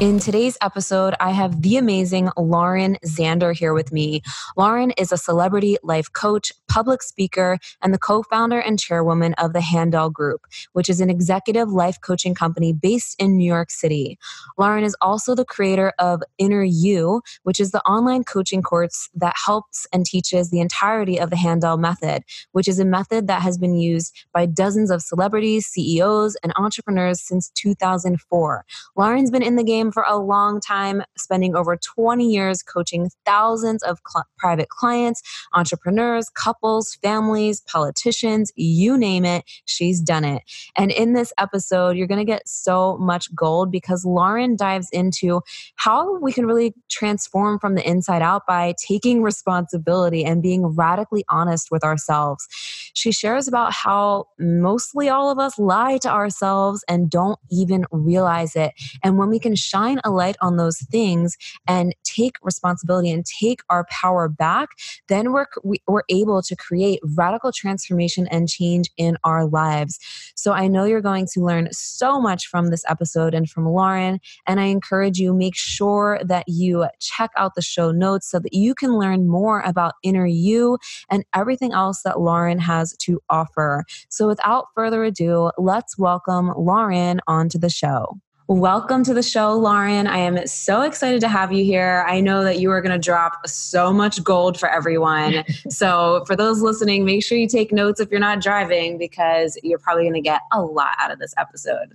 In today's episode, I have the amazing Lauren Zander here with me. Lauren is a celebrity life coach, public speaker, and the co founder and chairwoman of the Handel Group, which is an executive life coaching company based in New York City. Lauren is also the creator of Inner U, which is the online coaching course that helps and teaches the entirety of the Handel method, which is a method that has been used by dozens of celebrities, CEOs, and entrepreneurs since 2004. Lauren's been in the game for a long time, spending over 20 years coaching thousands of cl- private clients, entrepreneurs, couples, families, politicians, you name it, she's done it. And in this episode, you're going to get so much gold because Lauren dives into how we can really transform from the inside out by taking responsibility and being radically honest with ourselves. She shares about how mostly all of us lie to ourselves and don't even realize it. And when we can shine a light on those things and take responsibility and take our power back, then we're, we're able to create radical transformation and change in our lives. So I know you're going to learn so much from this episode and from Lauren. And I encourage you, make sure that you check out the show notes so that you can learn more about inner U and everything else that Lauren has to offer. So without further ado, let's welcome Lauren onto the show. Welcome to the show, Lauren. I am so excited to have you here. I know that you are going to drop so much gold for everyone. so, for those listening, make sure you take notes if you're not driving because you're probably going to get a lot out of this episode.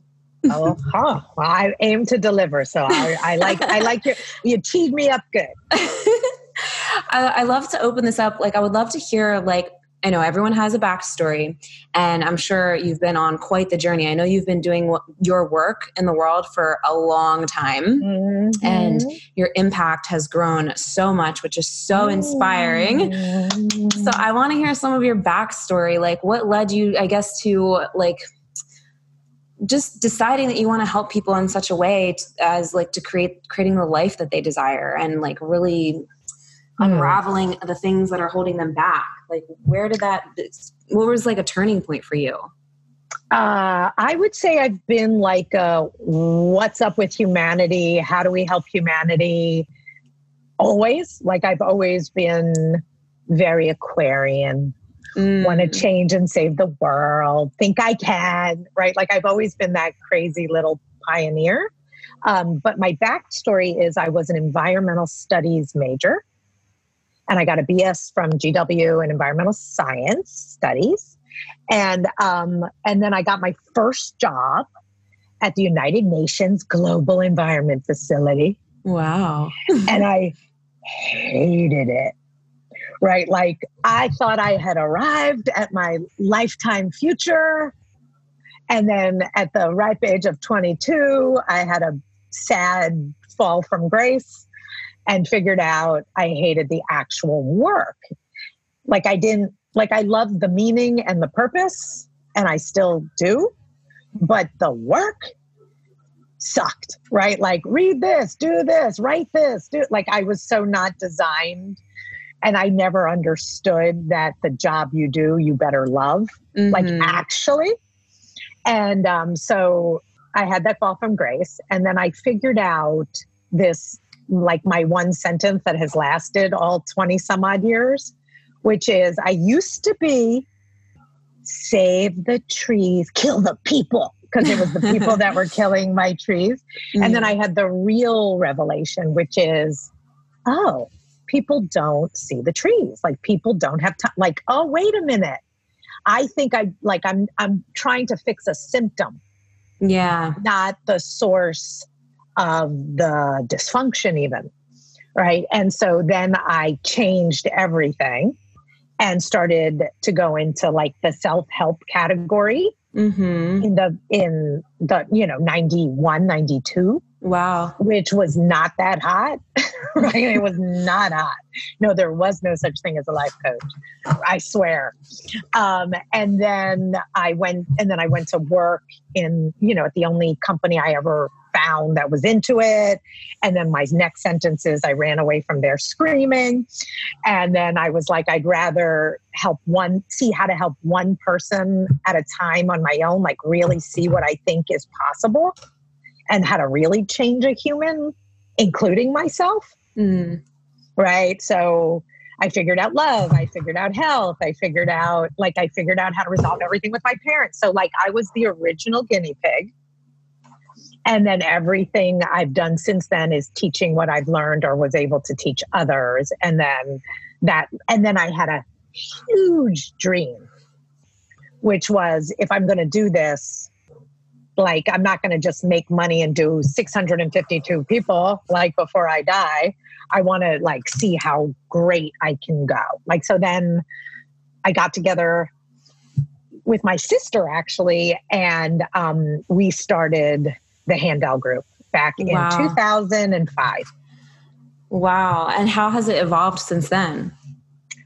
oh, huh. Well, I aim to deliver, so I, I like I like you. You teed me up good. I, I love to open this up. Like, I would love to hear like I know everyone has a backstory, and I'm sure you've been on quite the journey. I know you've been doing your work in the world for a long time, mm-hmm. and your impact has grown so much, which is so inspiring. Mm-hmm. So, I want to hear some of your backstory. Like, what led you, I guess, to like just deciding that you want to help people in such a way as like to create creating the life that they desire and like really Hmm. unraveling the things that are holding them back like where did that what was like a turning point for you uh, I would say I've been like, uh, what's up with humanity? How do we help humanity? Always, like I've always been very Aquarian, mm. want to change and save the world, think I can, right? Like I've always been that crazy little pioneer. Um, but my backstory is I was an environmental studies major and I got a BS from GW in environmental science studies. And um, and then I got my first job at the United Nations Global Environment Facility. Wow. and I hated it. Right? Like I thought I had arrived at my lifetime future. And then at the ripe age of 22, I had a sad fall from grace and figured out I hated the actual work. Like I didn't, like I loved the meaning and the purpose, and I still do, but the work sucked, right? Like read this, do this, write this, do like I was so not designed and I never understood that the job you do, you better love, mm-hmm. like actually. And um, so I had that fall from grace. And then I figured out this like my one sentence that has lasted all 20 some odd years, which is I used to be save the trees, kill the people, because it was the people that were killing my trees. Mm-hmm. And then I had the real revelation, which is, oh, people don't see the trees. Like people don't have time. Like, oh, wait a minute. I think I like I'm I'm trying to fix a symptom. Yeah. Not the source of the dysfunction even. Right. And so then I changed everything and started to go into like the self-help category mm-hmm. in the in the you know 91 92 wow. Which was not that hot right? It was not hot. No there was no such thing as a life coach i swear. Um, and then i went and then i went to work in you know at the only company i ever found that was into it. And then my next sentence is I ran away from there screaming. And then I was like, I'd rather help one, see how to help one person at a time on my own, like really see what I think is possible and how to really change a human, including myself. Mm. Right. So I figured out love. I figured out health. I figured out, like, I figured out how to resolve everything with my parents. So, like, I was the original guinea pig and then everything I've done since then is teaching what I've learned or was able to teach others. And then that, and then I had a huge dream, which was if I'm going to do this, like I'm not going to just make money and do 652 people like before I die. I want to like see how great I can go. Like, so then I got together with my sister actually, and um, we started the Handel Group back in wow. 2005. Wow. And how has it evolved since then?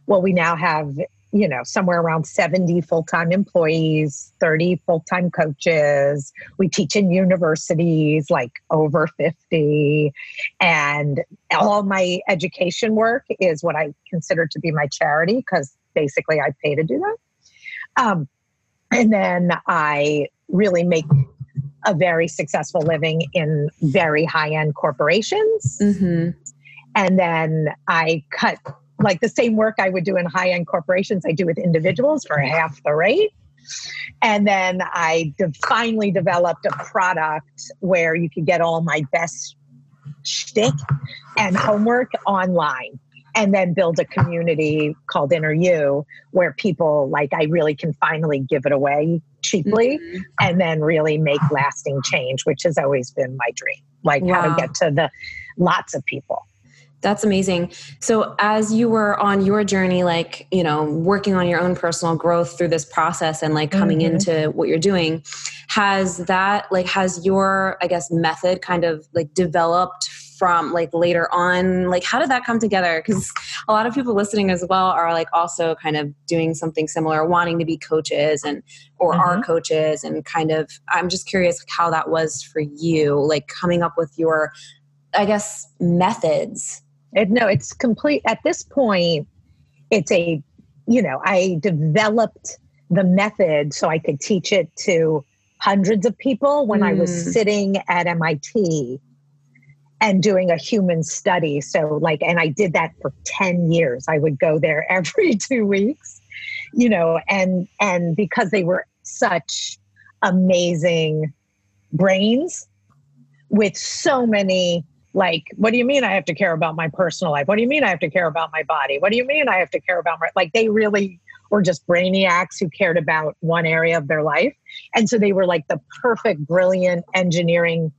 Well, we now have, you know, somewhere around 70 full time employees, 30 full time coaches. We teach in universities like over 50. And all my education work is what I consider to be my charity because basically I pay to do that. Um, and then I really make a very successful living in very high end corporations. Mm-hmm. And then I cut like the same work I would do in high end corporations, I do with individuals for half the rate. And then I de- finally developed a product where you could get all my best shtick and homework online and then build a community called Inner U where people like I really can finally give it away cheaply mm-hmm. and then really make lasting change, which has always been my dream. Like wow. how to get to the lots of people. That's amazing. So, as you were on your journey, like, you know, working on your own personal growth through this process and like coming mm-hmm. into what you're doing, has that, like, has your, I guess, method kind of like developed from like later on like how did that come together because a lot of people listening as well are like also kind of doing something similar wanting to be coaches and or mm-hmm. are coaches and kind of i'm just curious how that was for you like coming up with your i guess methods it, no it's complete at this point it's a you know i developed the method so i could teach it to hundreds of people when mm. i was mm. sitting at mit and doing a human study. So, like, and I did that for 10 years. I would go there every two weeks, you know, and, and because they were such amazing brains with so many, like, what do you mean I have to care about my personal life? What do you mean I have to care about my body? What do you mean I have to care about my, like, they really were just brainiacs who cared about one area of their life. And so they were like the perfect, brilliant engineering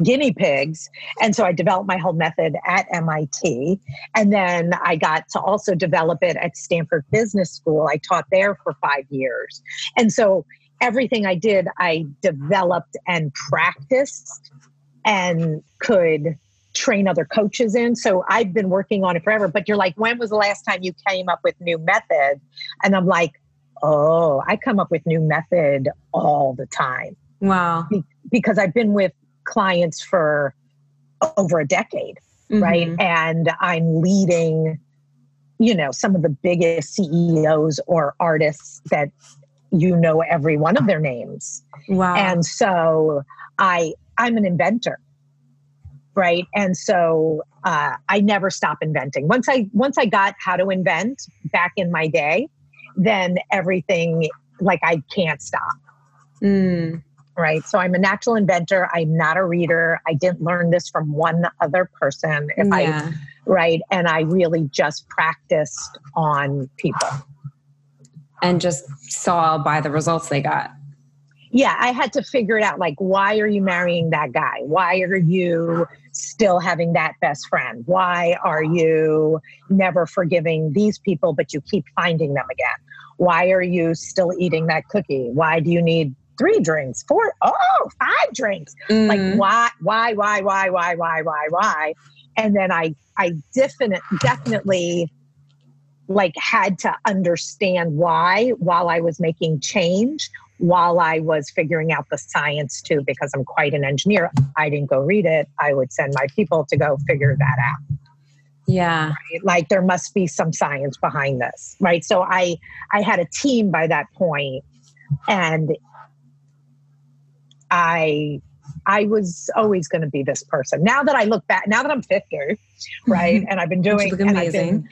guinea pigs. And so I developed my whole method at MIT. And then I got to also develop it at Stanford Business School. I taught there for five years. And so everything I did, I developed and practiced and could train other coaches in. So I've been working on it forever. But you're like, when was the last time you came up with new method? And I'm like, oh, I come up with new method all the time. Wow. Be- because I've been with clients for over a decade, mm-hmm. right? And I'm leading, you know, some of the biggest CEOs or artists that you know every one of their names. Wow. And so I I'm an inventor. Right. And so uh, I never stop inventing. Once I once I got how to invent back in my day, then everything like I can't stop. Mm right? So I'm a natural inventor. I'm not a reader. I didn't learn this from one other person. If yeah. I right, and I really just practiced on people. and just saw by the results they got yeah, I had to figure it out. Like, why are you marrying that guy? Why are you still having that best friend? Why are you never forgiving these people, but you keep finding them again? Why are you still eating that cookie? Why do you need three drinks, four, oh, five drinks? Mm-hmm. Like, why, why, why, why, why, why, why, why? And then I, I definite, definitely like had to understand why while I was making change while I was figuring out the science too, because I'm quite an engineer. I didn't go read it. I would send my people to go figure that out. Yeah. Right? Like there must be some science behind this. Right. So I I had a team by that point and I I was always going to be this person. Now that I look back, now that I'm 50, right, and I've been doing, and I've been,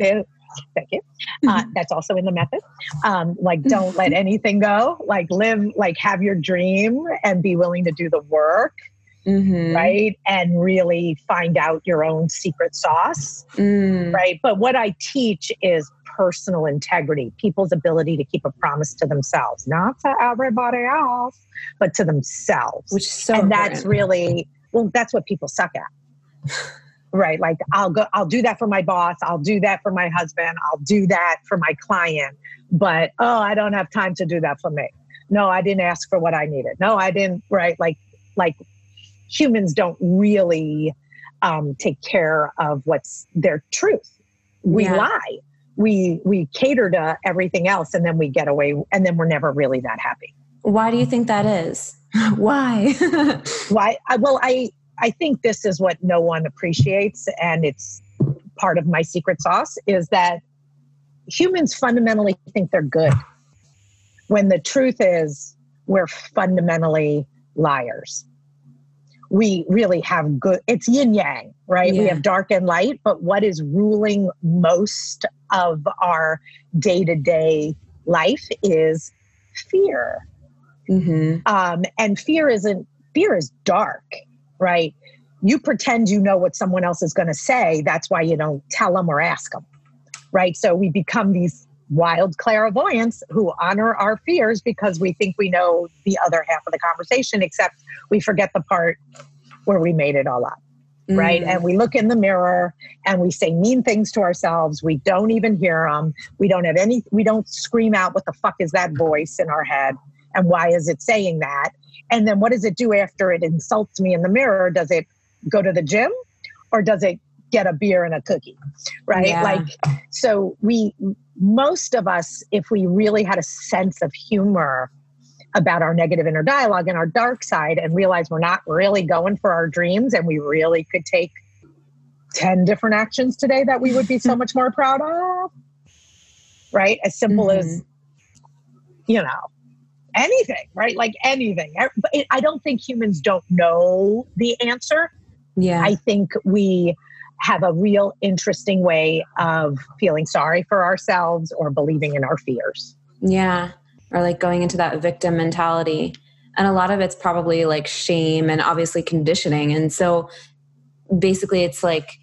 Thank you. Uh, that's also in the method. Um, like, don't let anything go. Like, live, like, have your dream and be willing to do the work. Mm-hmm. Right. And really find out your own secret sauce. Mm. Right. But what I teach is personal integrity, people's ability to keep a promise to themselves, not to everybody else, but to themselves. Which is so And that's really, well, that's what people suck at. right? Like i'll go i'll do that for my boss. I'll do that for my husband. I'll do that for my client. But oh i don't have time to do that for me. No i didn't ask for what i needed. No i didn't right? Like like humans don't really um, take care of what's their truth. We yeah. lie. We we cater to everything else and then we get away and then we're never really that happy. Why do you think that is? Why? Why? I, well i I think this is what no one appreciates, and it's part of my secret sauce is that humans fundamentally think they're good when the truth is we're fundamentally liars. We really have good, it's yin yang, right? Yeah. We have dark and light, but what is ruling most of our day to day life is fear. Mm-hmm. Um, and fear isn't, fear is dark right? You pretend you know what someone else is going to say. That's why you don't tell them or ask them, right? So we become these wild clairvoyants who honor our fears because we think we know the other half of the conversation, except we forget the part where we made it all up. Mm. Right. And we look in the mirror and we say mean things to ourselves. We don't even hear them. We don't have any, we don't scream out, what the fuck is that voice in our head? And why is it saying that? And then what does it do after it insults me in the mirror? Does it go to the gym or does it get a beer and a cookie? Right? Yeah. Like, so we, most of us, if we really had a sense of humor about our negative inner dialogue and our dark side and realize we're not really going for our dreams and we really could take 10 different actions today that we would be so much more proud of. Right? As simple mm-hmm. as, you know, anything, right? Like anything. I don't think humans don't know the answer. Yeah. I think we have a real interesting way of feeling sorry for ourselves or believing in our fears. Yeah. Or like going into that victim mentality. And a lot of it's probably like shame and obviously conditioning. And so basically, it's like,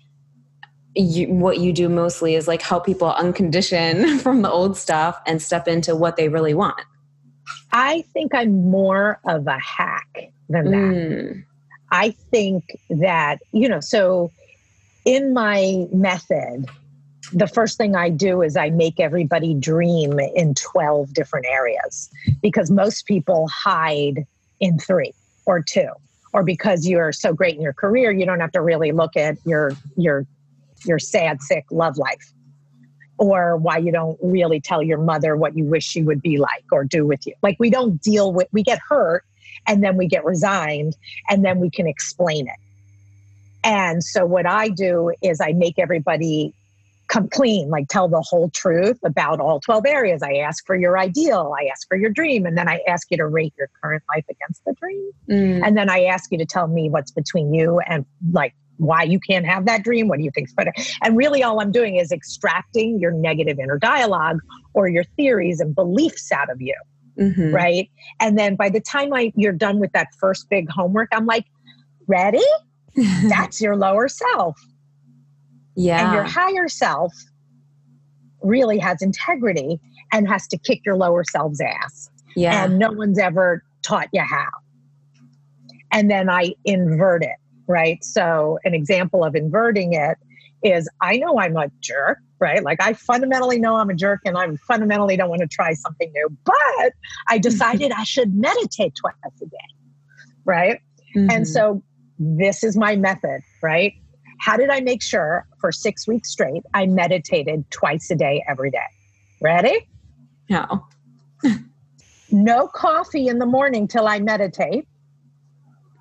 you, what you do mostly is like help people uncondition from the old stuff and step into what they really want. I think I'm more of a hack than that. Mm. I think that, you know, so in my method, the first thing I do is I make everybody dream in 12 different areas because most people hide in three or two. Or because you're so great in your career, you don't have to really look at your your your sad, sick love life or why you don't really tell your mother what you wish she would be like or do with you. Like we don't deal with, we get hurt and then we get resigned and then we can explain it. And so what I do is I make everybody come clean, like tell the whole truth about all 12 areas. I ask for your ideal, I ask for your dream, and then I ask you to rate your current life against the dream. Mm. And then I ask you to tell me what's between you and like why you can't have that dream. What do you think's better? And really, all I'm doing is extracting your negative inner dialogue or your theories and beliefs out of you. Mm-hmm. Right. And then by the time I, you're done with that first big homework, I'm like, ready? That's your lower self. Yeah. And your higher self really has integrity and has to kick your lower self's ass. Yeah. And no one's ever taught you how. And then I invert it, right? So, an example of inverting it is I know I'm a jerk, right? Like, I fundamentally know I'm a jerk and I fundamentally don't want to try something new, but I decided I should meditate twice a day, right? Mm-hmm. And so, this is my method, right? How did I make sure for six weeks straight I meditated twice a day every day? Ready? No. no coffee in the morning till I meditate.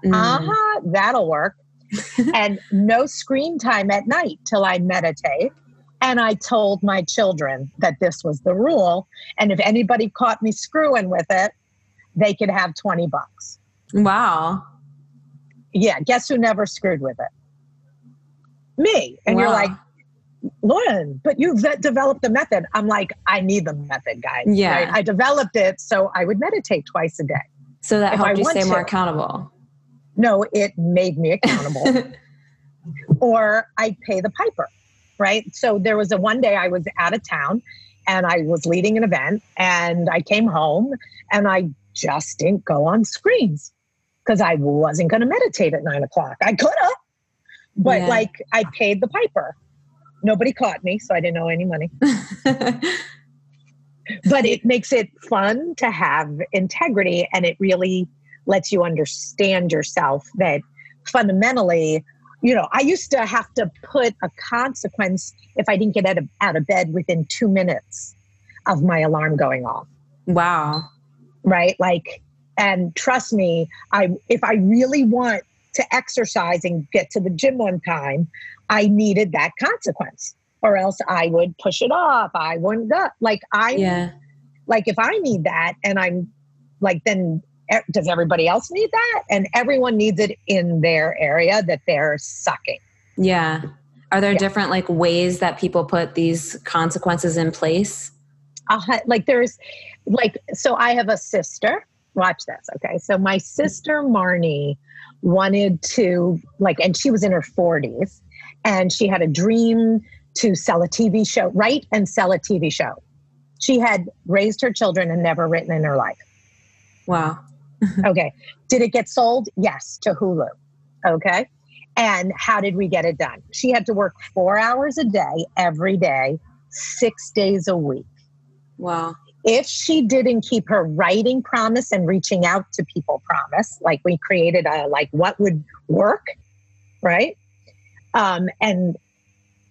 Mm. Uh-huh, that'll work. and no screen time at night till I meditate. And I told my children that this was the rule. And if anybody caught me screwing with it, they could have 20 bucks. Wow. Yeah, guess who never screwed with it? Me. And wow. you're like, Lauren, but you've developed the method. I'm like, I need the method, guys. Yeah. Right? I developed it so I would meditate twice a day. So that helped you stay more accountable. No, it made me accountable. or I pay the piper, right? So there was a one day I was out of town and I was leading an event and I came home and I just didn't go on screens because I wasn't going to meditate at nine o'clock. I could have, but yeah. like I paid the piper Nobody caught me, so I didn't owe any money. but it makes it fun to have integrity and it really lets you understand yourself that fundamentally you know i used to have to put a consequence if i didn't get out of, out of bed within two minutes of my alarm going off wow right like and trust me i if i really want to exercise and get to the gym on time I needed that consequence, or else I would push it off. I wouldn't go. Like I, yeah. like if I need that, and I'm like, then does everybody else need that? And everyone needs it in their area that they're sucking. Yeah. Are there yeah. different like ways that people put these consequences in place? Uh, like there's like so I have a sister. Watch this, okay? So my sister Marnie wanted to like, and she was in her 40s, and she had a dream to sell a TV show, write and sell a TV show. She had raised her children and never written in her life. Wow. okay. Did it get sold? Yes, to Hulu. Okay. And how did we get it done? She had to work four hours a day, every day, six days a week. Wow. If she didn't keep her writing promise and reaching out to people promise, like we created a like what would work, right? Um, and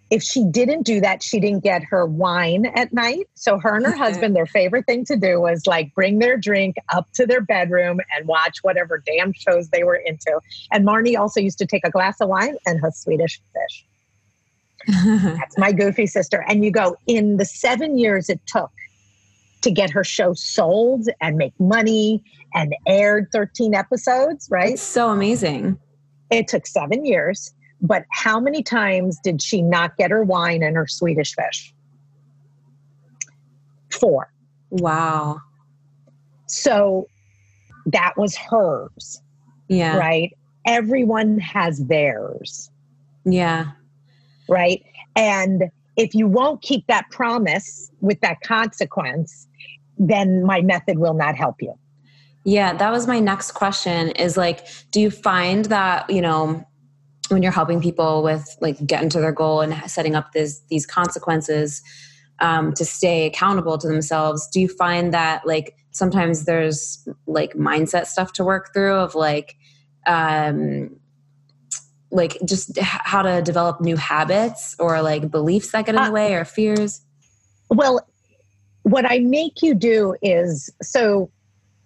if she didn't do that, she didn't get her wine at night. So her and her husband, their favorite thing to do was like bring their drink up to their bedroom and watch whatever damn shows they were into. And Marnie also used to take a glass of wine and her Swedish fish. That's my goofy sister. And you go, in the seven years it took to get her show sold and make money and aired 13 episodes, right? It's so amazing. It took seven years but how many times did she not get her wine and her Swedish fish? Four. Wow. So that was hers. Yeah. Right? Everyone has theirs. Yeah. Right? And if you won't keep that promise with that consequence, then my method will not help you. Yeah, that was my next question is like do you find that, you know, when you're helping people with like getting to their goal and setting up this these consequences um, to stay accountable to themselves do you find that like sometimes there's like mindset stuff to work through of like um like just how to develop new habits or like beliefs that get in the uh, way or fears? well what i make you do is so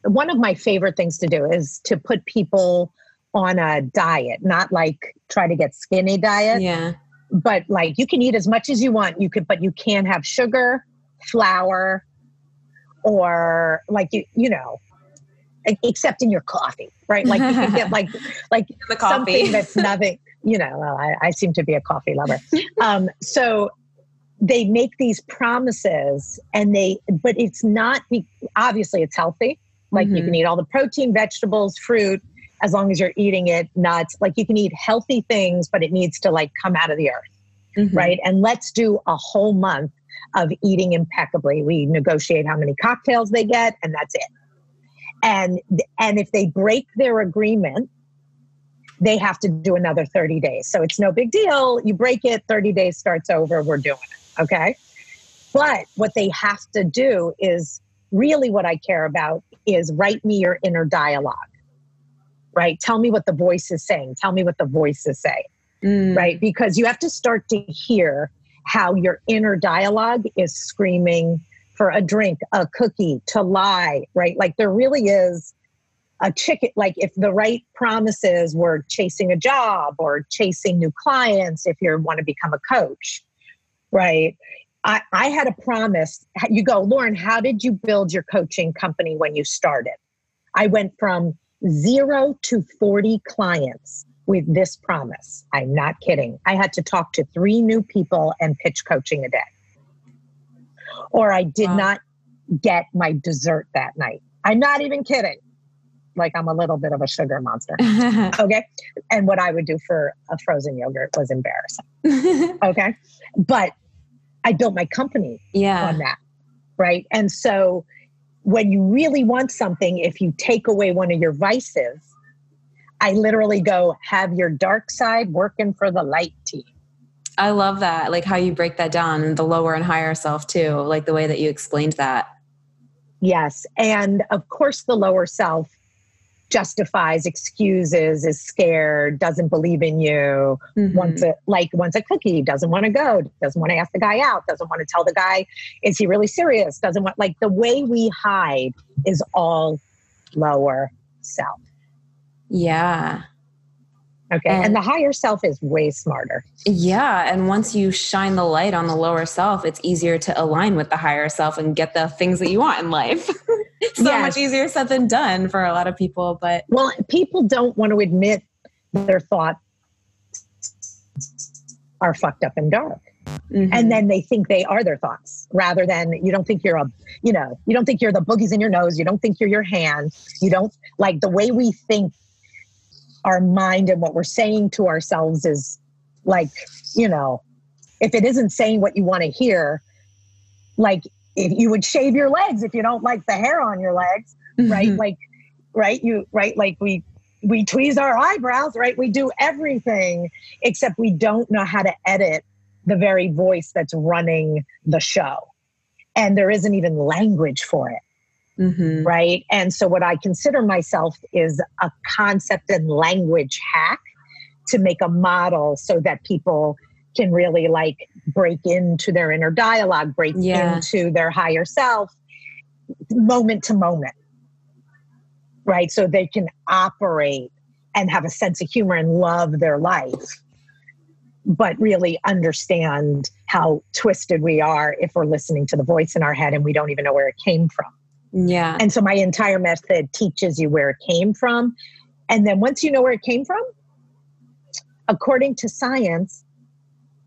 one of my favorite things to do is to put people on a diet, not like try to get skinny diet. Yeah. But like you can eat as much as you want. You could, but you can't have sugar, flour, or like you, you know, except in your coffee, right? Like you can get like like the something that's nothing. You know, well, I, I seem to be a coffee lover. Um, so they make these promises, and they, but it's not. Obviously, it's healthy. Like mm-hmm. you can eat all the protein, vegetables, fruit, as long as you're eating it nuts like you can eat healthy things but it needs to like come out of the earth mm-hmm. right and let's do a whole month of eating impeccably. We negotiate how many cocktails they get, and that's it. And and if they break their agreement, they have to do another 30 days. So it's no big deal. You break it, 30 days starts over, we're doing it. Okay. But what they have to do is really what I care about is write me your inner dialogue. Right? Tell me what the voice is saying. Tell me what the voice is saying. Mm. Right? Because you have to start to hear how your inner dialogue is screaming for a drink, a cookie, to lie, right? Like there really is a chicken, like if the right promises were chasing a job or chasing new clients, if you want to become a coach, right? I, I had a promise. You go, Lauren, how did you build your coaching company when you started? I went from zero to 40 clients with this promise. I'm not kidding. I had to talk to three new people and pitch coaching a day. Or I did wow. not get my dessert that night. I'm not even kidding. Like I'm a little bit of a sugar monster. okay. And what I would do for a frozen yogurt was embarrassing. okay. But I built my company yeah. on that. Right. And so when you really want something, if you take away one of your vices, I literally go, have your dark side working for the light team. I love that. Like how you break that down, the lower and higher self, too, like the way that you explained that. Yes. And of course, the lower self justifies excuses is scared doesn't believe in you mm-hmm. wants a like wants a cookie doesn't want to go doesn't want to ask the guy out doesn't want to tell the guy is he really serious doesn't want like the way we hide is all lower self yeah Okay. And, and, the higher self is way smarter. Yeah. And once you shine the light on the lower self, it's easier to align with the higher self and get the things that you want in life. so yes. much easier said than done for a lot of people. But well, people don't want to admit their thoughts are fucked up and dark. Mm-hmm. And then they think they are their thoughts rather than you don't think you're a, you know, you don't think you're the boogies in your nose. You don't think you're your hand. You don't like the way we think our mind and what we're saying to ourselves is like, you know, if it isn't saying what you want to hear, like you would shave your legs if you don't like the hair on your legs, mm-hmm. right? Like, right? You, right? Like we, we tweeze our eyebrows, right? We do everything except we don't know how to edit the very voice that's running the show. And there isn't even language for it. Mm-hmm. Right. And so, what I consider myself is a concept and language hack to make a model so that people can really like break into their inner dialogue, break yeah. into their higher self moment to moment. Right. So they can operate and have a sense of humor and love their life, but really understand how twisted we are if we're listening to the voice in our head and we don't even know where it came from. Yeah. And so my entire method teaches you where it came from. And then once you know where it came from, according to science,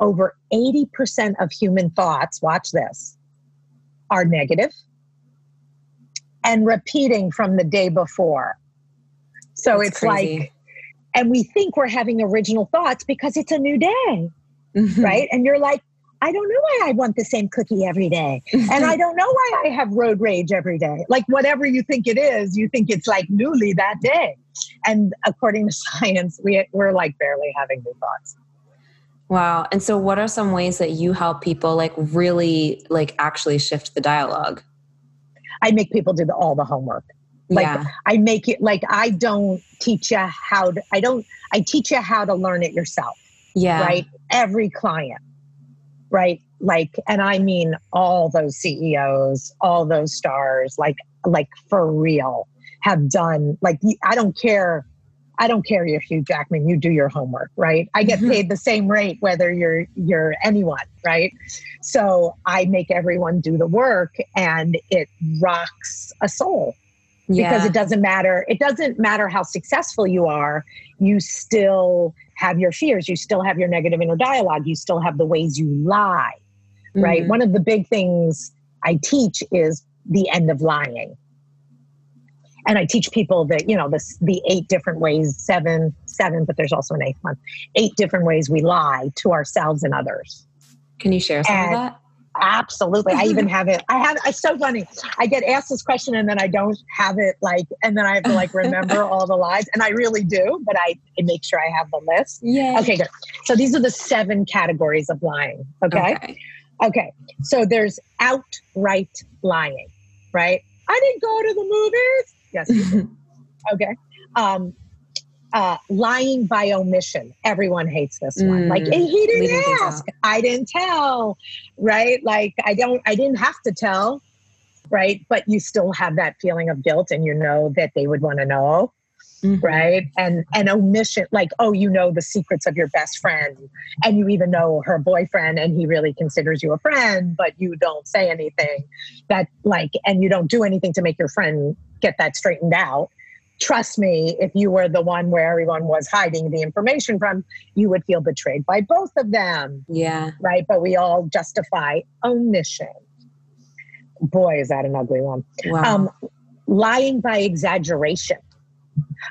over 80% of human thoughts, watch this, are negative and repeating from the day before. So That's it's crazy. like, and we think we're having original thoughts because it's a new day, mm-hmm. right? And you're like, I don't know why I want the same cookie every day. and I don't know why I have road rage every day. Like, whatever you think it is, you think it's like newly that day. And according to science, we, we're like barely having new thoughts. Wow. And so what are some ways that you help people like really like actually shift the dialogue? I make people do the, all the homework. Like yeah. I make it like I don't teach you how to I don't I teach you how to learn it yourself. Yeah. Right? Every client. Right? Like and I mean all those CEOs, all those stars like like for real have done like I don't care I don't care if Hugh Jackman, you do your homework, right? I get mm-hmm. paid the same rate whether you're you're anyone, right? So I make everyone do the work and it rocks a soul. Yeah. Because it doesn't matter, it doesn't matter how successful you are, you still have your fears, you still have your negative inner dialogue, you still have the ways you lie. Mm-hmm. Right? One of the big things I teach is the end of lying and I teach people that you know the the eight different ways, seven, seven, but there's also an eighth one, eight different ways we lie to ourselves and others. Can you share some and, of that? Absolutely. I even have it. I have it's so funny. I get asked this question and then I don't have it like and then I have to like remember all the lies. And I really do, but I, I make sure I have the list. Yeah. Okay, good. So these are the seven categories of lying. Okay. Okay. Okay. So there's outright lying, right? I didn't go to the movies. Yes. okay. Um uh, lying by omission. Everyone hates this one. Mm. Like he didn't didn't ask. I didn't tell. Right? Like I don't. I didn't have to tell. Right? But you still have that feeling of guilt, and you know that they would want to know. Mhm. Right? And and omission, like oh, you know the secrets of your best friend, and you even know her boyfriend, and he really considers you a friend, but you don't say anything. That like, and you don't do anything to make your friend get that straightened out trust me, if you were the one where everyone was hiding the information from, you would feel betrayed by both of them, Yeah. right? But we all justify omission. Boy, is that an ugly one. Wow. Um, lying by exaggeration.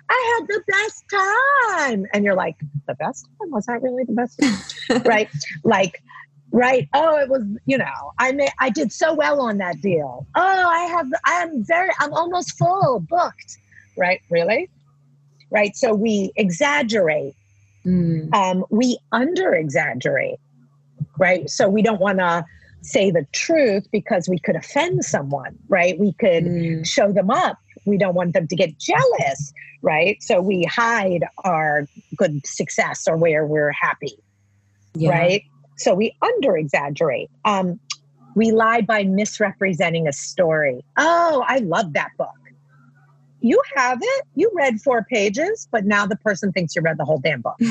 I had the best time. And you're like, the best time? Was that really the best time? right? Like, right. Oh, it was, you know, I may, I did so well on that deal. Oh, I have, I'm very, I'm almost full, booked. Right? Really? Right. So we exaggerate Mm. um, we under exaggerate, right? So we don't want to say the truth because we could offend someone, right? We could Mm. show them up. We don't want them to get jealous, right? So we hide our good success or where we're happy, Yeah. right? So we under exaggerate. Um, we lie by misrepresenting a story. Oh, I love that book. You have it. You read four pages, but now the person thinks you read the whole damn book.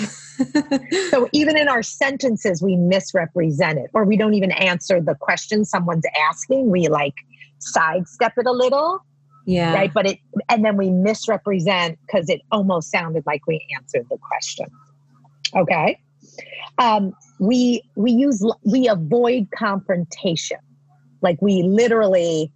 So even in our sentences, we misrepresent it, or we don't even answer the question someone's asking. We like sidestep it a little, yeah. right? But it, and then we misrepresent because it almost sounded like we answered the question. Okay. Um, we we use we avoid confrontation, like we literally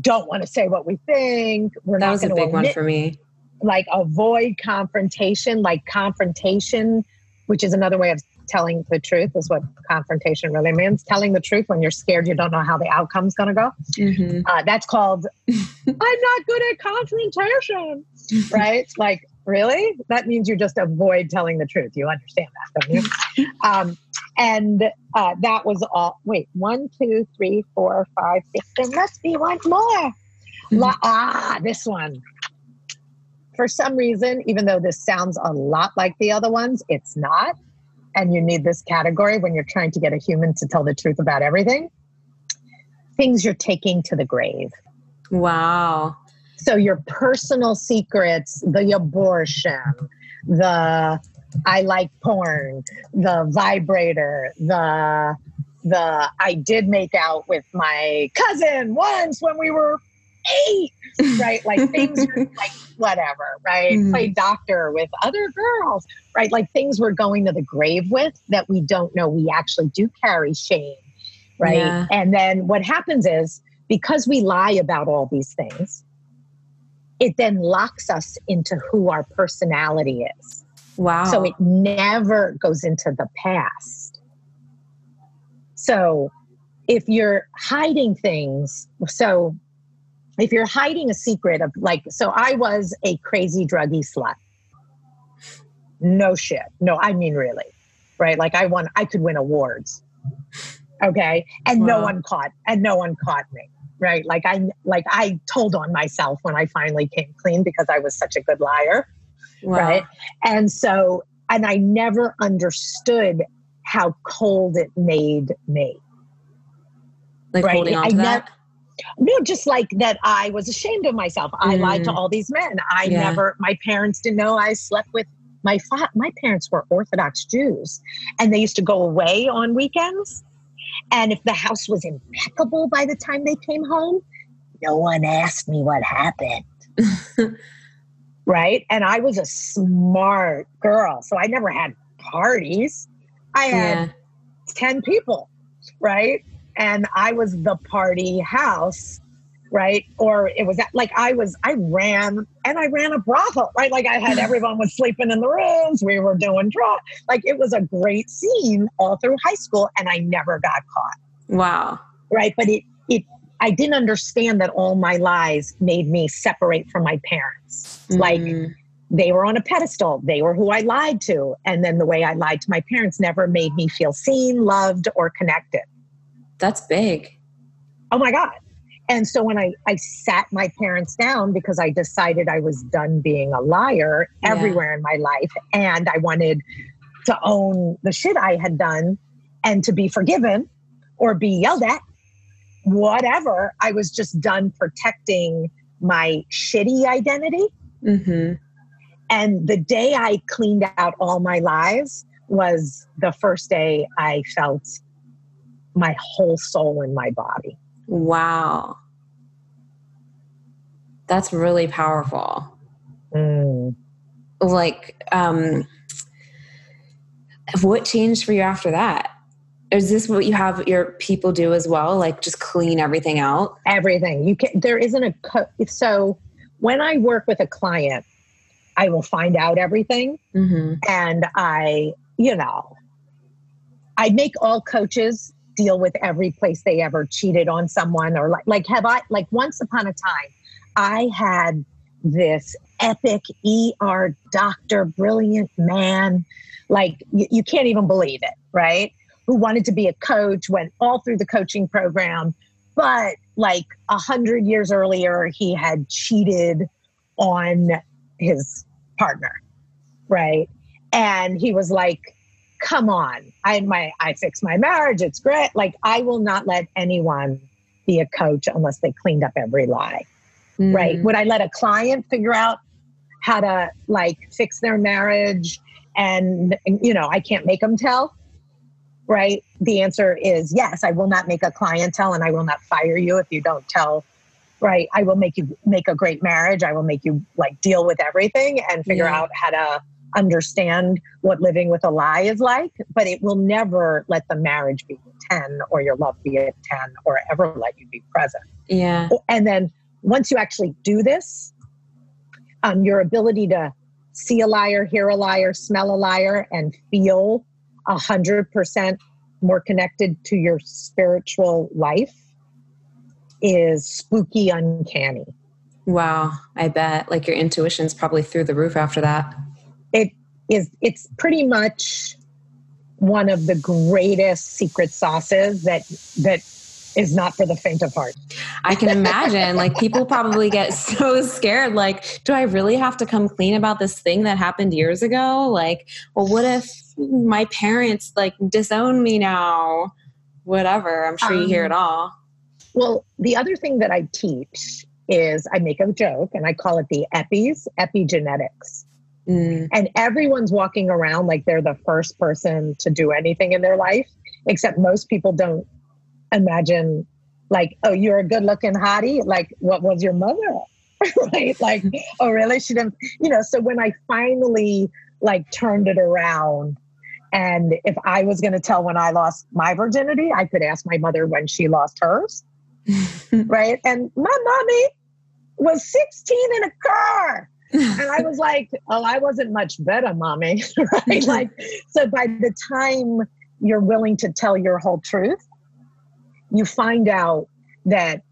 don't want to say what we think. We're That not was a big one admit for me. like avoid confrontation like confrontation which is another way of telling the truth is what confrontation really means telling the truth when you're scared you don't know how the outcome's going to go Mhm. uh, that's called i'm not good at confrontation right like really that means you just avoid telling the truth you understand that don't you um, and uh, that was all wait one two three four five six there must be one more La- ah this one for some reason, even though this sounds a lot like the other ones, it's not. And you need this category when you're trying to get a human to tell the truth about everything. Things you're taking to the grave. Wow. So your personal secrets, the abortion, the I like porn, the vibrator, the the I did make out with my cousin once when we were eight, right? Like things are like whatever, right? Mhm. Play doctor with other girls, right? Like things we're going to the grave with that we don't know we actually do carry shame, right? Yeah. And then what happens is because we lie about all these things, it then locks us into who our personality is. Wow. So it never goes into the past. So if you're hiding things, so if you're hiding a secret of like, so I was a crazy druggy slut. No shit. No, I mean really. Right? Like I won, I could win awards. Okay. And no one caught, and no one caught me. Right. Like I like I told on myself when I finally came clean because I was such a good liar wow. right? And so, and I never understood how cold it made me. Like Right. holding on to nev- that. No, just like that, I was ashamed of myself. I lied to Mm. all these men. I Yeah. never. My parents didn't know I slept with my fa- my parents were Orthodox Jews, and they used to go away on weekends. And if the house was impeccable by the time they came home, no one asked me what happened. right? And I was a smart girl, so I never had parties. I had yeah. 10 people, right? And I was the party house, right? Or it was that, like I was, I ran and I ran a brothel, right? Like I had everyone was sleeping in the rooms, we were doing draw. Like it was a great scene all through high school, and I never got caught. Wow. Right. But it, it, I didn't understand that all my lies made me separate from my parents. Mm. Like they were on a pedestal, they were who I lied to. And then the way I lied to my parents never made me feel seen, loved, or connected. That's big. Oh my God. And so when I, I sat my parents down because I decided I was done being a liar yeah. everywhere in my life and I wanted to own the shit I had done and to be forgiven or be yelled at, whatever, I was just done protecting my shitty identity. Mm-hmm. And the day I cleaned out all my lies was the first day I felt my whole soul in my body. Wow. That's really powerful. Mm. Like, um, what changed for you after that? Is this what you have your people do as well? Like just clean everything out? Everything. You can there isn't a co- so when I work with a client, I will find out everything mm-hmm. and I, you know, I make all coaches deal with every place they ever cheated on someone or like like have I like once upon a time I had this epic ER doctor, brilliant man, like you, you can't even believe it, right? Who wanted to be a coach, went all through the coaching program, but like a hundred years earlier, he had cheated on his partner, right? And he was like, come on i my i fix my marriage it's great. Like i will not let anyone be a coach unless they cleaned up every lie. Mm. right would i let a client figure out how to like fix their marriage and you know i can't make them tell? Right? The answer is yes i will not make a client tell and i will not fire you if you don't tell. Right? I will make you make a great marriage i will make you like deal with everything and figure yeah. out how to understand what living with a lie is like, but it will never let the marriage be 10 or your love be at 10 or ever let you be present. Yeah. And then once you actually do this, um, your ability to see a liar, hear a liar, smell a liar, and feel a hundred percent more connected to your spiritual life is spooky, uncanny. Wow, I bet like your intuition's probably through the roof after that it is it's pretty much one of the greatest secret sauces that that is not for the faint of heart. I can imagine like people probably get so scared like do I really have to come clean about this thing that happened years ago? Like, well what if my parents like disown me now? Whatever. I'm sure you hear it um, all. Well, the other thing that I teach is I make a joke and I call it the epis, epigenetics. Mm. And everyone's walking around like they're the first person to do anything in their life, except most people don't imagine, like, oh, you're a good looking hottie. Like, what was your mother? right? Like, oh, really? She didn't, you know. So when I finally like turned it around, and if I was going to tell when I lost my virginity, I could ask my mother when she lost hers. right. And my mommy was 16 in a car and I was like, oh, I wasn't much better, mommy. right? Mm-hmm. Like, so by the time you're willing to tell your whole truth, you find out that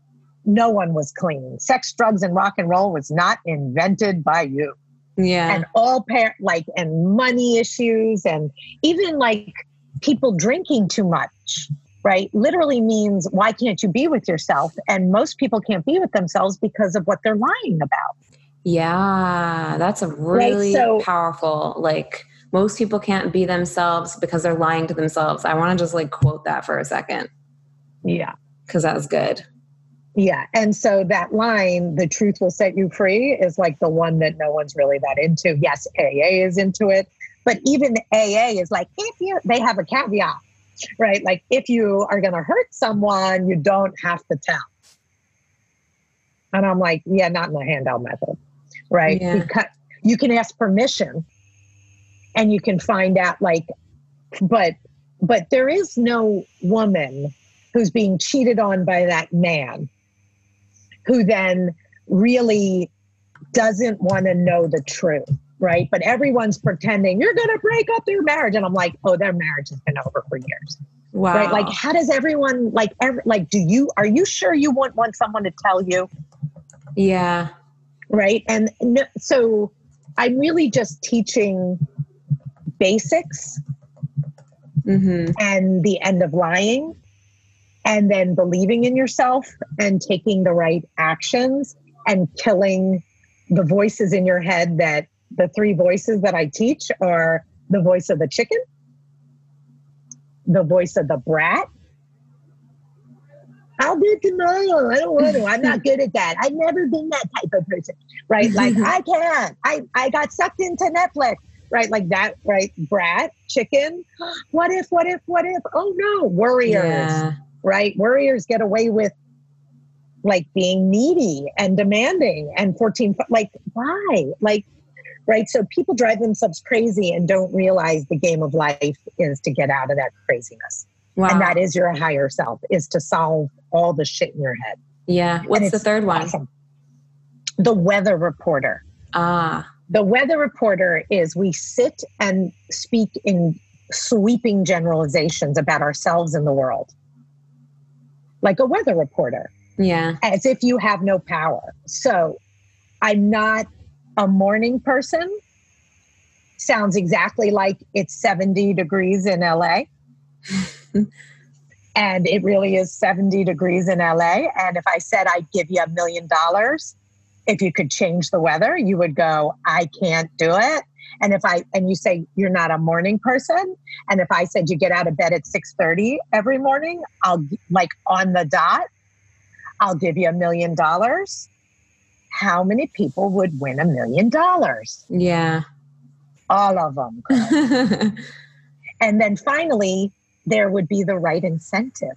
no one was clean. Sex, drugs, and rock and roll was not invented by you. Yeah. And all parent like and money issues and even like people drinking too much, right? Literally means why can't you be with yourself? And most people can't be with themselves because of what they're lying about. Yeah, that's a really right? so, powerful like most people can't be themselves because they're lying to themselves. I want to just like quote that for a second. Yeah. Cuz that was good. Yeah. And so that line, the truth will set you free, is like the one that no one's really that into. Yes, AA is into it, but even AA is like, if you, they have a caveat, right? Like, if you are going to hurt someone, you don't have to tell. And I'm like, yeah, not in the Handel method right? Yeah. Because you can ask permission and you can find out like but but there is no woman who's being cheated on by that man who then really doesn't want to know the truth right but everyone's pretending you're going to break up their marriage and i'm like oh their marriage has been over for years Wow. Right? Like, how does everyone like? Every, like, do you are you sure you want want someone to tell you? Yeah. Right. And no, so, I'm really just teaching basics Mm-hmm. and the end of lying and then believing in yourself and taking the right actions and killing the voices in your head that the three voices that I teach are the voice of the chicken, the voice of the brat. I'll do it tomorrow. I don't want to. I'm not good at that. I've never been that type of person. Right? Like I can't. I, I got sucked into Netflix right? Like that, right? Brat, chicken. What if, what if, what if? Oh no, warriors, Yeah. right? Warriors get away with like being needy and demanding and 14, like why? Like, right? So people drive themselves crazy and don't realize the game of life is to get out of that craziness. Wow. And that is your higher self, is to solve all the shit in your head. yeah. What's the third one? Awesome. The weather reporter. Ah. The weather reporter is we sit and speak in sweeping generalizations about ourselves and the world, like a weather reporter, Yeah. as if you have no power. So I'm not a morning person. Sounds exactly like it's 70 degrees in LA. and it really is 70 degrees in LA. And if I said I'd give you a million dollars, if you could change the weather, you would go, I can't do it. And if I and you say you're not a morning person, and if I said you get out of bed at 6:30 every morning, I'll like on the dot, I'll give you a million dollars. How many people would win a million dollars? Yeah. All of them. And then finally, there would be the right incentive,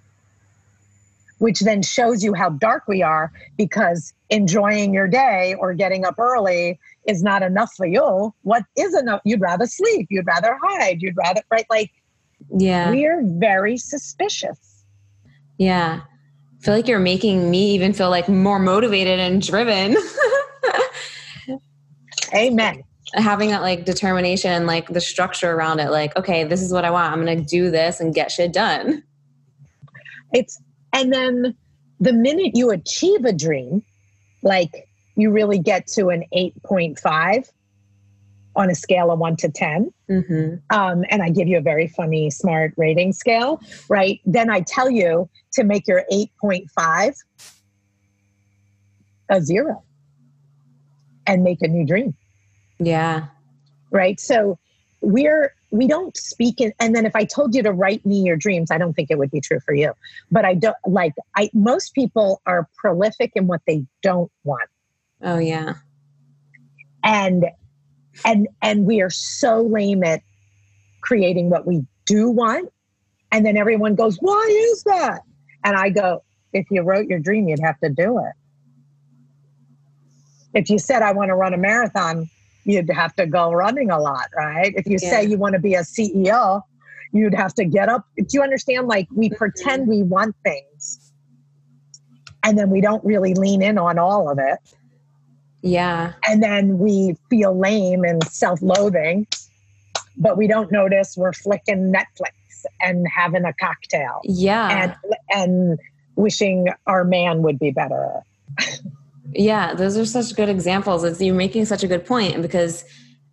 which then shows you how dark we are because enjoying your day or getting up early is not enough for you. What is enough? You'd rather sleep, you'd rather hide, you'd rather, right? Like yeah. we're very suspicious. Yeah. I feel like you're making me even feel like more motivated and driven. Amen. Having that like determination and like the structure around it, like, okay, this is what I want. I'm gonna do this and get shit done. It's, and then the minute you achieve a dream, like you really get to an 8.5 on a scale of one to 10, Mm-hmm. um, and I give you a very funny, smart rating scale, right? Then I tell you to make your 8.5 a zero and make a new dream, Yeah. right? So we're, we don't speak in, and then if I told you to write me your dreams, I don't think it would be true for you. But I don't like, I, most people are prolific in what they don't want. Oh yeah. and and and we are so lame at creating what we do want and then everyone goes why is that and i go if you wrote your dream you'd have to do it if you said i want to run a marathon you'd have to go running a lot right? If you say you want to be a ceo you'd have to get up. Do you understand like we mm-hmm. pretend we want things and then we don't really lean in on all of it. Yeah. and then we feel lame and self-loathing but we don't notice we're flicking netflix and having a cocktail. Yeah. and and wishing our man would be better Yeah, those are such good examples. It's, you're making such a good point because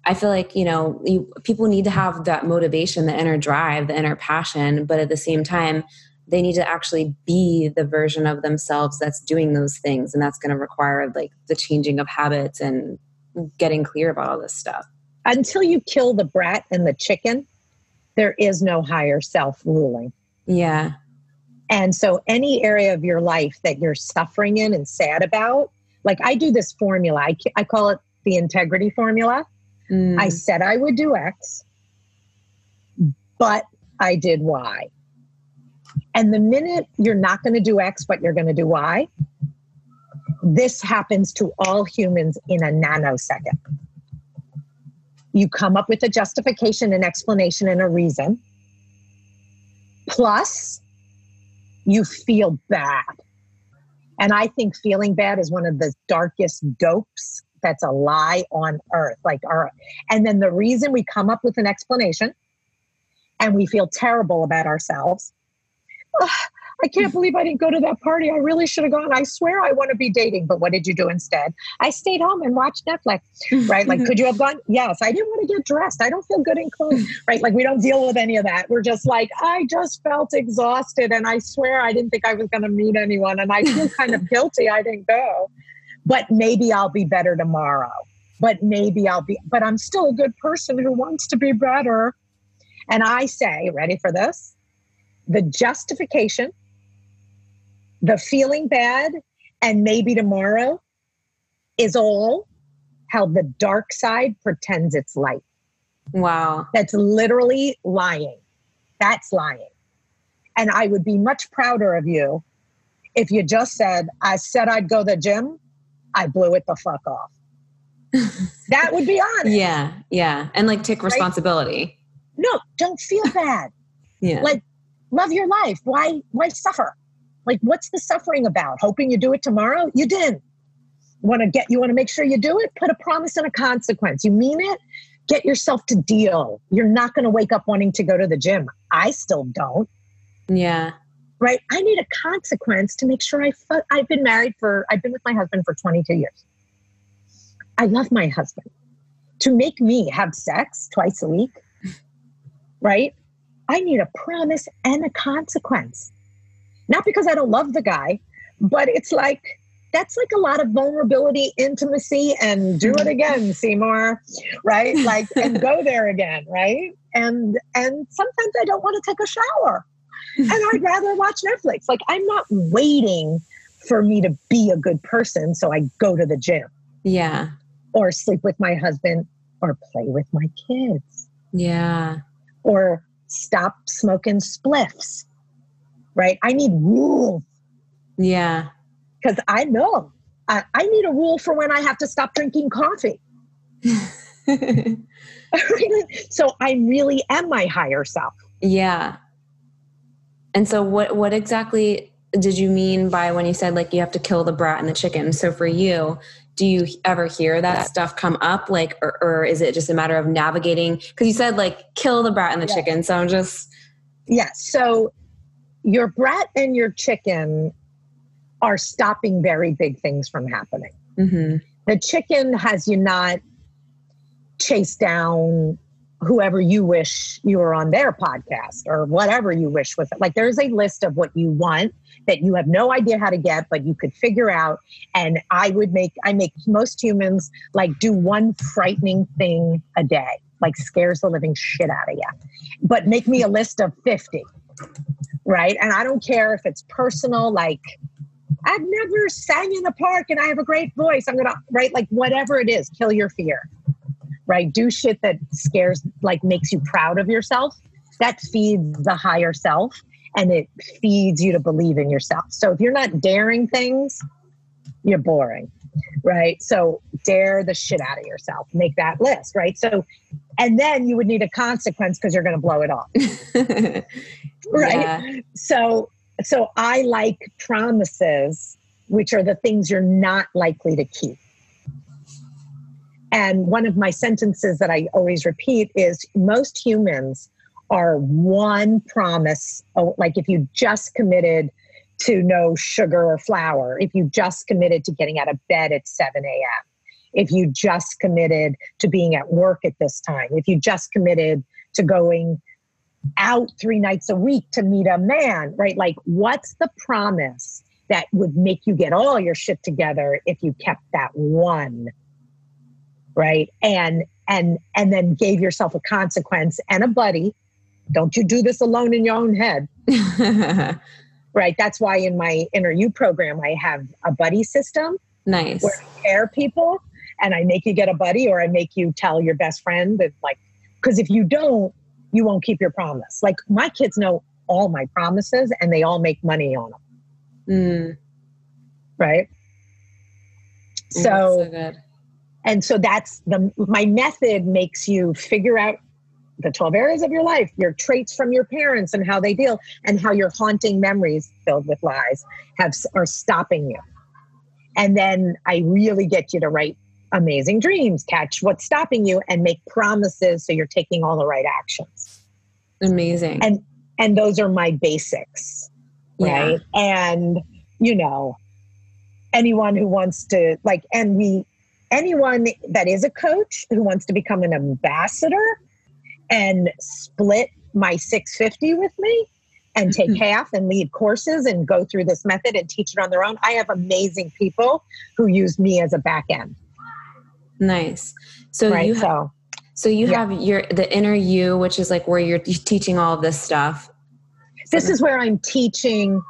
I feel like you know you, people need to have that motivation, the inner drive, the inner passion, but at the same time, they need to actually be the version of themselves that's doing those things, and that's going to require like the changing of habits and getting clear about all this stuff. until you kill the brat and the chicken there is no higher self ruling Yeah, and so any area of your life that you're suffering in and sad about like i do this formula i, I call it the integrity formula Mm, I said I would do X, but I did Y. And the minute you're not going to do X, but you're going to do Y, this happens to all humans in a nanosecond. You come up with a justification, an explanation, and a reason. Plus, you feel bad. And I think feeling bad is one of the darkest dopes that's a lie on earth. Like our and then the reason we come up with an explanation and we feel terrible about ourselves I can't believe I didn't go to that party. I really should have gone. I swear I want to be dating. But what did you do instead? I stayed home and watched Netflix, right? like, could you have gone? Yes, I didn't want to get dressed. I don't feel good in clothes, right? Like, we don't deal with any of that. We're just like, I just felt exhausted. And I swear I didn't think I was going to meet anyone. And I feel kind of guilty I didn't go. But maybe I'll be better tomorrow. But maybe I'll be, but I'm still a good person who wants to be better. And I say, ready for this? The justification the feeling bad and maybe tomorrow is all how the dark side pretends it's light. Wow. That's literally lying. That's lying. And I would be much prouder of you if you just said, I said I'd go to the gym, I blew it the fuck off. that would be honest. Yeah, yeah. And like take responsibility. Right? No, don't feel bad. yeah. Like love your life. Why why suffer? Like, what's the suffering about? Hoping you do it tomorrow? You didn't. Want to get, you want to make sure you do it? Put a promise and a consequence. You mean it? Get yourself to deal. You're not going to wake up wanting to go to the gym. I still don't. Yeah. Right. I need a consequence to make sure I, fu- I've been married for, I've been with my husband for 22 years. I love my husband. To make me have sex twice a week, right? I need a promise and a consequence. Not because I don't love the guy, but it's like that's like a lot of vulnerability, intimacy, and do it again, Seymour, right? Like and go there again, right? And and sometimes I don't want to take a shower. And I'd rather watch Netflix. Like I'm not waiting for me to be a good person, so I go to the gym. Yeah. Or sleep with my husband or play with my kids. Yeah. Or stop smoking spliffs right? I need rules. Yeah. Because I know I, I need a rule for when I have to stop drinking coffee. so I really am my higher self. Yeah. And so what what exactly did you mean by when you said like you have to kill the brat and the chicken? So for you, do you ever hear that stuff come up like or, or is it just a matter of navigating because you said like kill the brat and the yeah. chicken so i'm just yeah so your brat and your chicken are stopping very big things from happening. Mm-hmm. The chicken has you not chased down whoever you wish you were on their podcast or whatever you wish with it. Like there's a list of what you want that you have no idea how to get, but you could figure out. And I would make, I make most humans like do one frightening thing a day, like scares the living shit out of you, but make me a list of 50 right? And I don't care if it's personal, like I've never sang in the park and I have a great voice. I'm gonna right, like whatever it is, kill your fear. Right? Do shit that scares, like makes you proud of yourself. That feeds the higher self and it feeds you to believe in yourself. So if you're not daring things, you're boring. Right. So dare the shit out of yourself. Make that list. Right. So, and then you would need a consequence because you're going to blow it off. right yeah. so so i like promises which are the things you're not likely to keep and one of my sentences that i always repeat is most humans are one promise oh, like if you just committed to no sugar or flour if you just committed to getting out of bed at 7 a.m if you just committed to being at work at this time if you just committed to going out three nights a week to meet a man, right? Like, what's the promise that would make you get all your shit together if you kept that one? Right. And, and, and then gave yourself a consequence and a buddy. Don't you do this alone in your own head. right. That's why in my inner U program, I have a buddy system. Nice. Where I pair people and I make you get a buddy or I make you tell your best friend that, like, because if you don't, you won't keep your promise. Like my kids know all my promises and they all make money on them. Mm. Right. So, so and so that's the my method makes you figure out the 12 areas of your life, your traits from your parents and how they deal, and how your haunting memories filled with lies have are stopping you. And then I really get you to write amazing dreams, catch what's stopping you, and make promises so you're taking all the right actions. Amazing. And and those are my basics. right? Yeah. And, you know, anyone who wants to, like, and we, anyone that is a coach who wants to become an ambassador and split my 650 with me and take mm-hmm. half and lead courses and go through this method and teach it on their own. I have amazing people who use me as a back end. Nice. So right, you have, so, so you yeah. have your the inner U, which is like where you're teaching all this stuff. This so is where I'm teaching.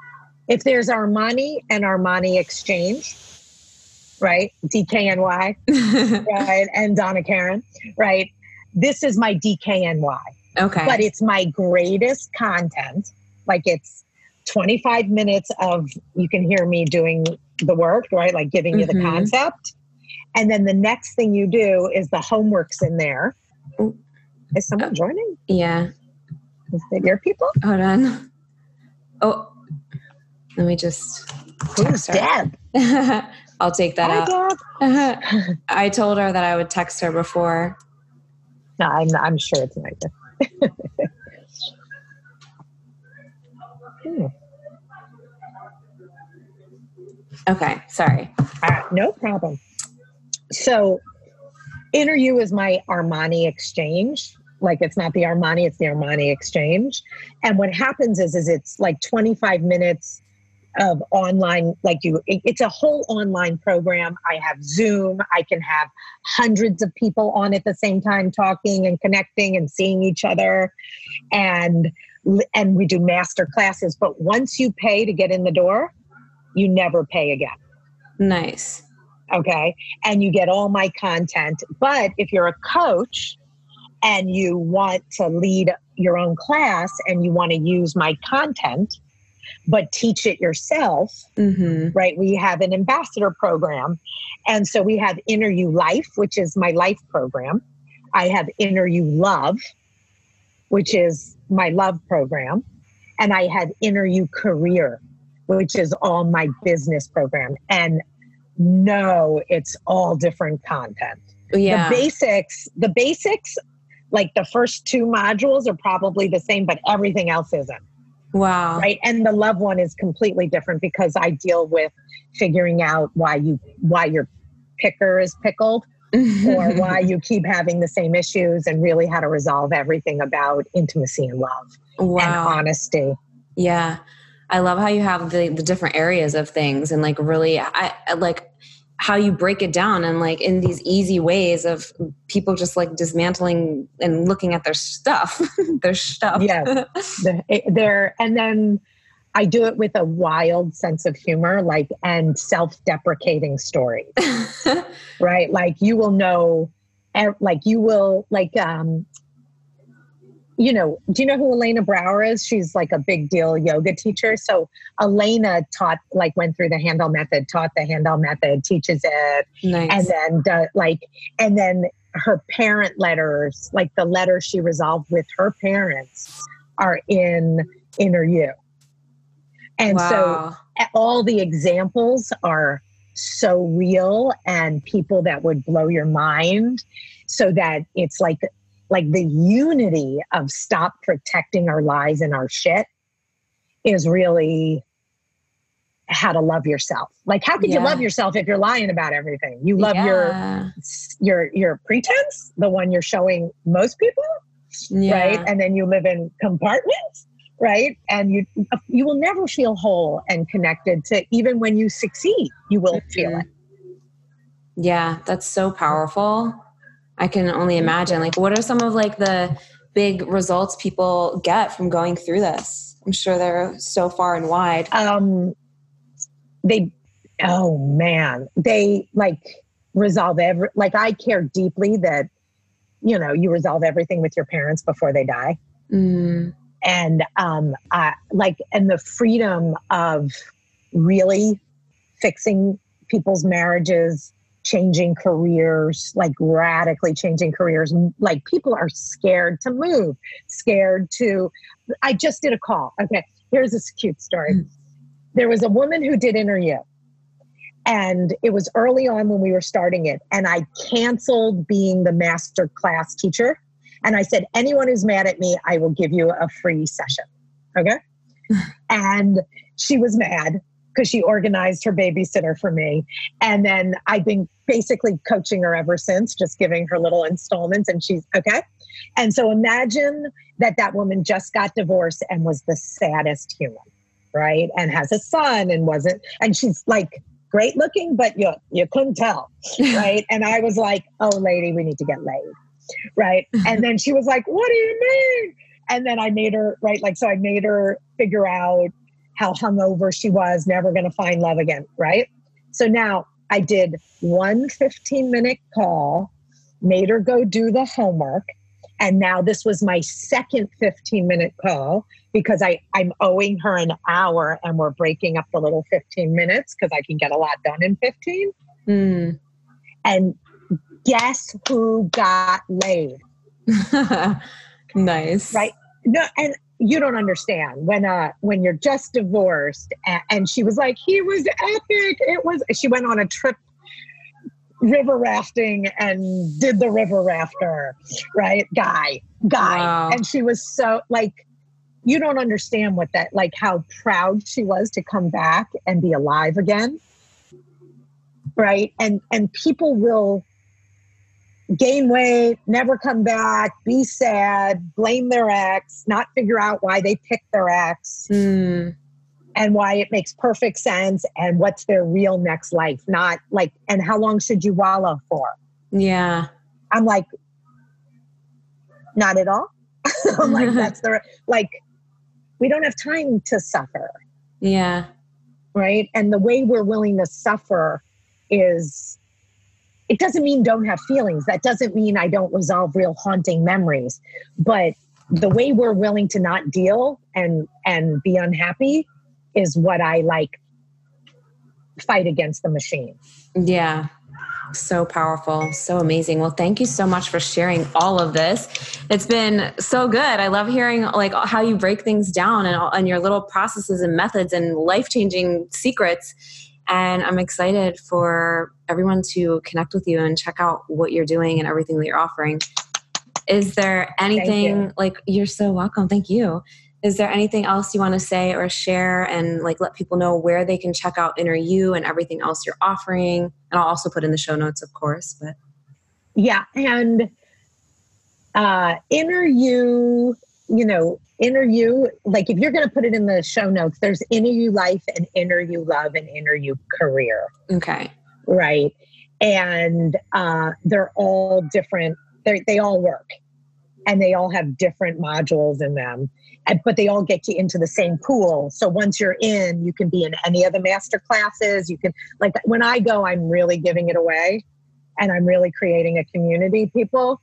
If there's Armani and Armani Exchange, right? DKNY, right? And Donna Karan, right? This is my DKNY. Okay. But it's my greatest content. Like it's 25 minutes of you can hear me doing the work, right? Like giving mm-hmm. you the mm-hmm. concept. And then the next thing you do is the homework's in there. Is someone joining? Yeah. Is it your people? Hold on. Oh, let me just. Who's Deb? I'll take that Hi, out. I told her that I would text her before. No, I'm, I'm sure it's nice. hmm. Okay, sorry. Uh, no problem. So, Inner U is my Armani exchange. Like it's not the Armani, it's the Armani exchange. And what happens is, is it's like 25 minutes of online like you it's a whole online program. I have zoom. I can have hundreds of people on at the same time talking and connecting and seeing each other. And and we do master classes but once you pay to get in the door you never pay again. Nice. Okay? And you get all my content. But if you're a coach and you want to lead your own class and you want to use my content but teach it yourself, mm-hmm. right? We have an ambassador program. And so we have Inner U Life, which is my life program. I have Inner U Love, which is my love program. And I have Inner U Career, which is all my business program. And no, it's all different content. Yeah. The basics, the basics, like the first two modules are probably the same, but everything else isn't. Wow. Right. And the love one is completely different because I deal with figuring out why you why your picker is pickled or why you keep having the same issues and really how to resolve everything about intimacy and love wow. and honesty. Yeah. I love how you have the, the different areas of things and like really I like how you break it down and like in these easy ways of people just like dismantling and looking at their stuff their stuff. Yeah. They're and then i do it with a wild sense of humor like and self-deprecating stories. Right? Like you will know like you will like um you know, do you know who Elena Brower is? She's like a big deal yoga teacher. So Elena taught, like, went through the Handel method, taught the Handel method, teaches it, nice. and then like, and then her parent letters, like the letter she resolved with her parents, are in Inner U. And wow. so all the examples are so real and people that would blow your mind so that it's like like the unity of stop protecting our lies and our shit is really how to love yourself. Like how could yeah. you love yourself if you're lying about everything? You love yeah. your your your pretense, the one you're showing most people, yeah. right? And then you live in compartments, right? And you you will never feel whole and connected to even when you succeed, you will mm-hmm. feel it. Yeah, that's so powerful. I can only imagine. Like, what are some of like the big results people get from going through this? I'm sure they're so far and wide. Um, they, oh man, they like resolve every. Like, I care deeply that you know you resolve everything with your parents before they die. Mm. And um, I, like, and the freedom of really fixing people's marriages changing careers, like radically changing careers. Like people are scared to move, scared to. I just did a call. Okay, here's a cute story. Mm. There was a woman who did interview, And it was early on when we were starting it. And I canceled being the master class teacher. And I said, anyone who's mad at me, I will give you a free session. Okay. and she was mad because she organized her babysitter for me. And then I've been basically coaching her ever since, just giving her little installments. And she's okay. And so imagine that that woman just got divorced and was the saddest human, right? And has a son and wasn't, and she's like great looking, but you, you couldn't tell, right? and I was like, oh, lady, we need to get laid, right? and then she was like, what do you mean? And then I made her, right? Like, so I made her figure out how hungover she was, never going to find love again, right? So now I did one 15 minute call, made her go do the homework. And now this was my second 15 minute call because I, I'm owing her an hour and we're breaking up the little 15 minutes because I can get a lot done in 15. Mm. And guess who got laid? nice. Right. No, and you don't understand when uh when you're just divorced and, and she was like he was epic. It was she went on a trip river rafting and did the river rafter right? Guy guy. Wow. and she was so like you don't understand what that like how proud she was to come back and be alive again right? And and people will gain weight, never come back, be sad, blame their ex, not figure out why they picked their ex. Mm. And why it makes perfect sense and what's their real next life, not like, and how long should you wallow for? Yeah. I'm like, not at all. I'm like, that's the, like, we don't have time to suffer. Yeah. Right. And the way we're willing to suffer is it doesn't mean don't have feelings. That doesn't mean I don't resolve real haunting memories. But the way we're willing to not deal and and be unhappy is what I like fight against the machine. Yeah. So powerful, so amazing. Well, thank you so much for sharing all of this. It's been so good. I love hearing like how you break things down and, and your little processes and methods and life-changing secrets and I'm excited for everyone to connect with you and check out what you're doing and everything that you're offering. Is there anything you. like you're so welcome? Thank you. Is there anything else you want to say or share and like let people know where they can check out Inner U and everything else you're offering? And I'll also put in the show notes, of course. But yeah, and uh, Inner U, you know, inner U like if you're going to put it in the show notes there's inner U life and inner U love and inner U career. Okay. Right? And uh, they're all different they they all work. And they all have different modules in them. And, but they all get you into the same pool. So once you're in you can be in any of the master classes. You can like when i go i'm really giving it away. And i'm really creating a community people.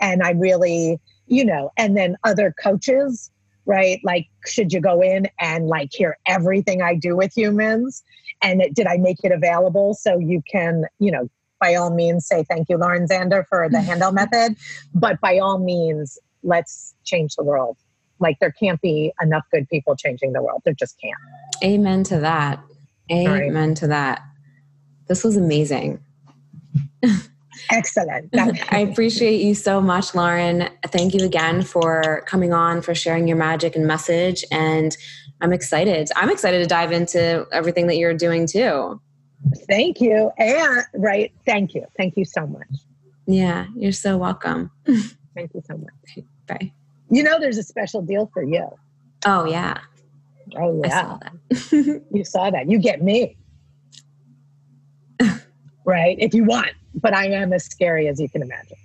And i really you know, and then other coaches, right? Like, should you go in and like hear everything I do with humans? And it, did I make it available so you can, you know, by all means say thank you, Lauren Zander, for the Handel method. But by all means, let's change the world. Like, there can't be enough good people changing the world. There just can't. Amen to that. Amen to that. This was amazing. Excellent. I appreciate you so much, Lauren. Thank you again for coming on, for sharing your magic and message. And I'm excited. I'm excited to dive into everything that you're doing too. Thank you. And right. Thank you. Thank you so much. Yeah, you're so welcome. Thank you so much. Bye. You know, there's a special deal for you. Oh, yeah. Oh, yeah. Saw you saw that. You get me. right? If you want but I am as scary as you can imagine.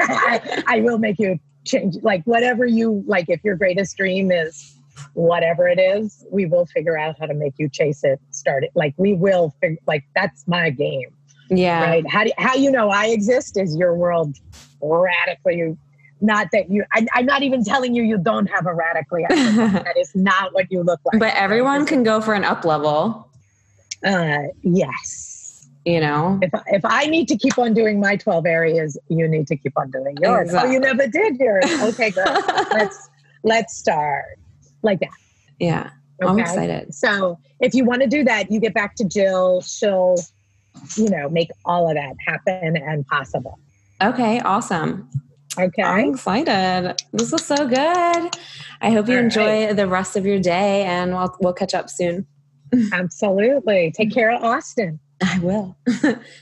I, I will make you change, like whatever you like. If your greatest dream is whatever it is, we will figure out how to make you chase it. Start it. Like we will. Fig- like that's my game. Yeah. Right. How do how you know I exist is your world radically. Not that you. I, am not even telling you you don't have a radically. that is not what you look like. But everyone can go for an up level. Uh, yes you know if, if i need to keep on doing my 12 areas you need to keep on doing yours exactly. oh you never did yours okay good let's let's start like that yeah okay? i'm excited so if you want to do that you get back to jill she'll you know make all of that happen and possible okay awesome Okay. I'm excited. This was so good. I hope you All enjoy right. the rest of your day and we'll, we'll catch up soon. Absolutely. Take care of Austin. I will.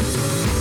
Bye.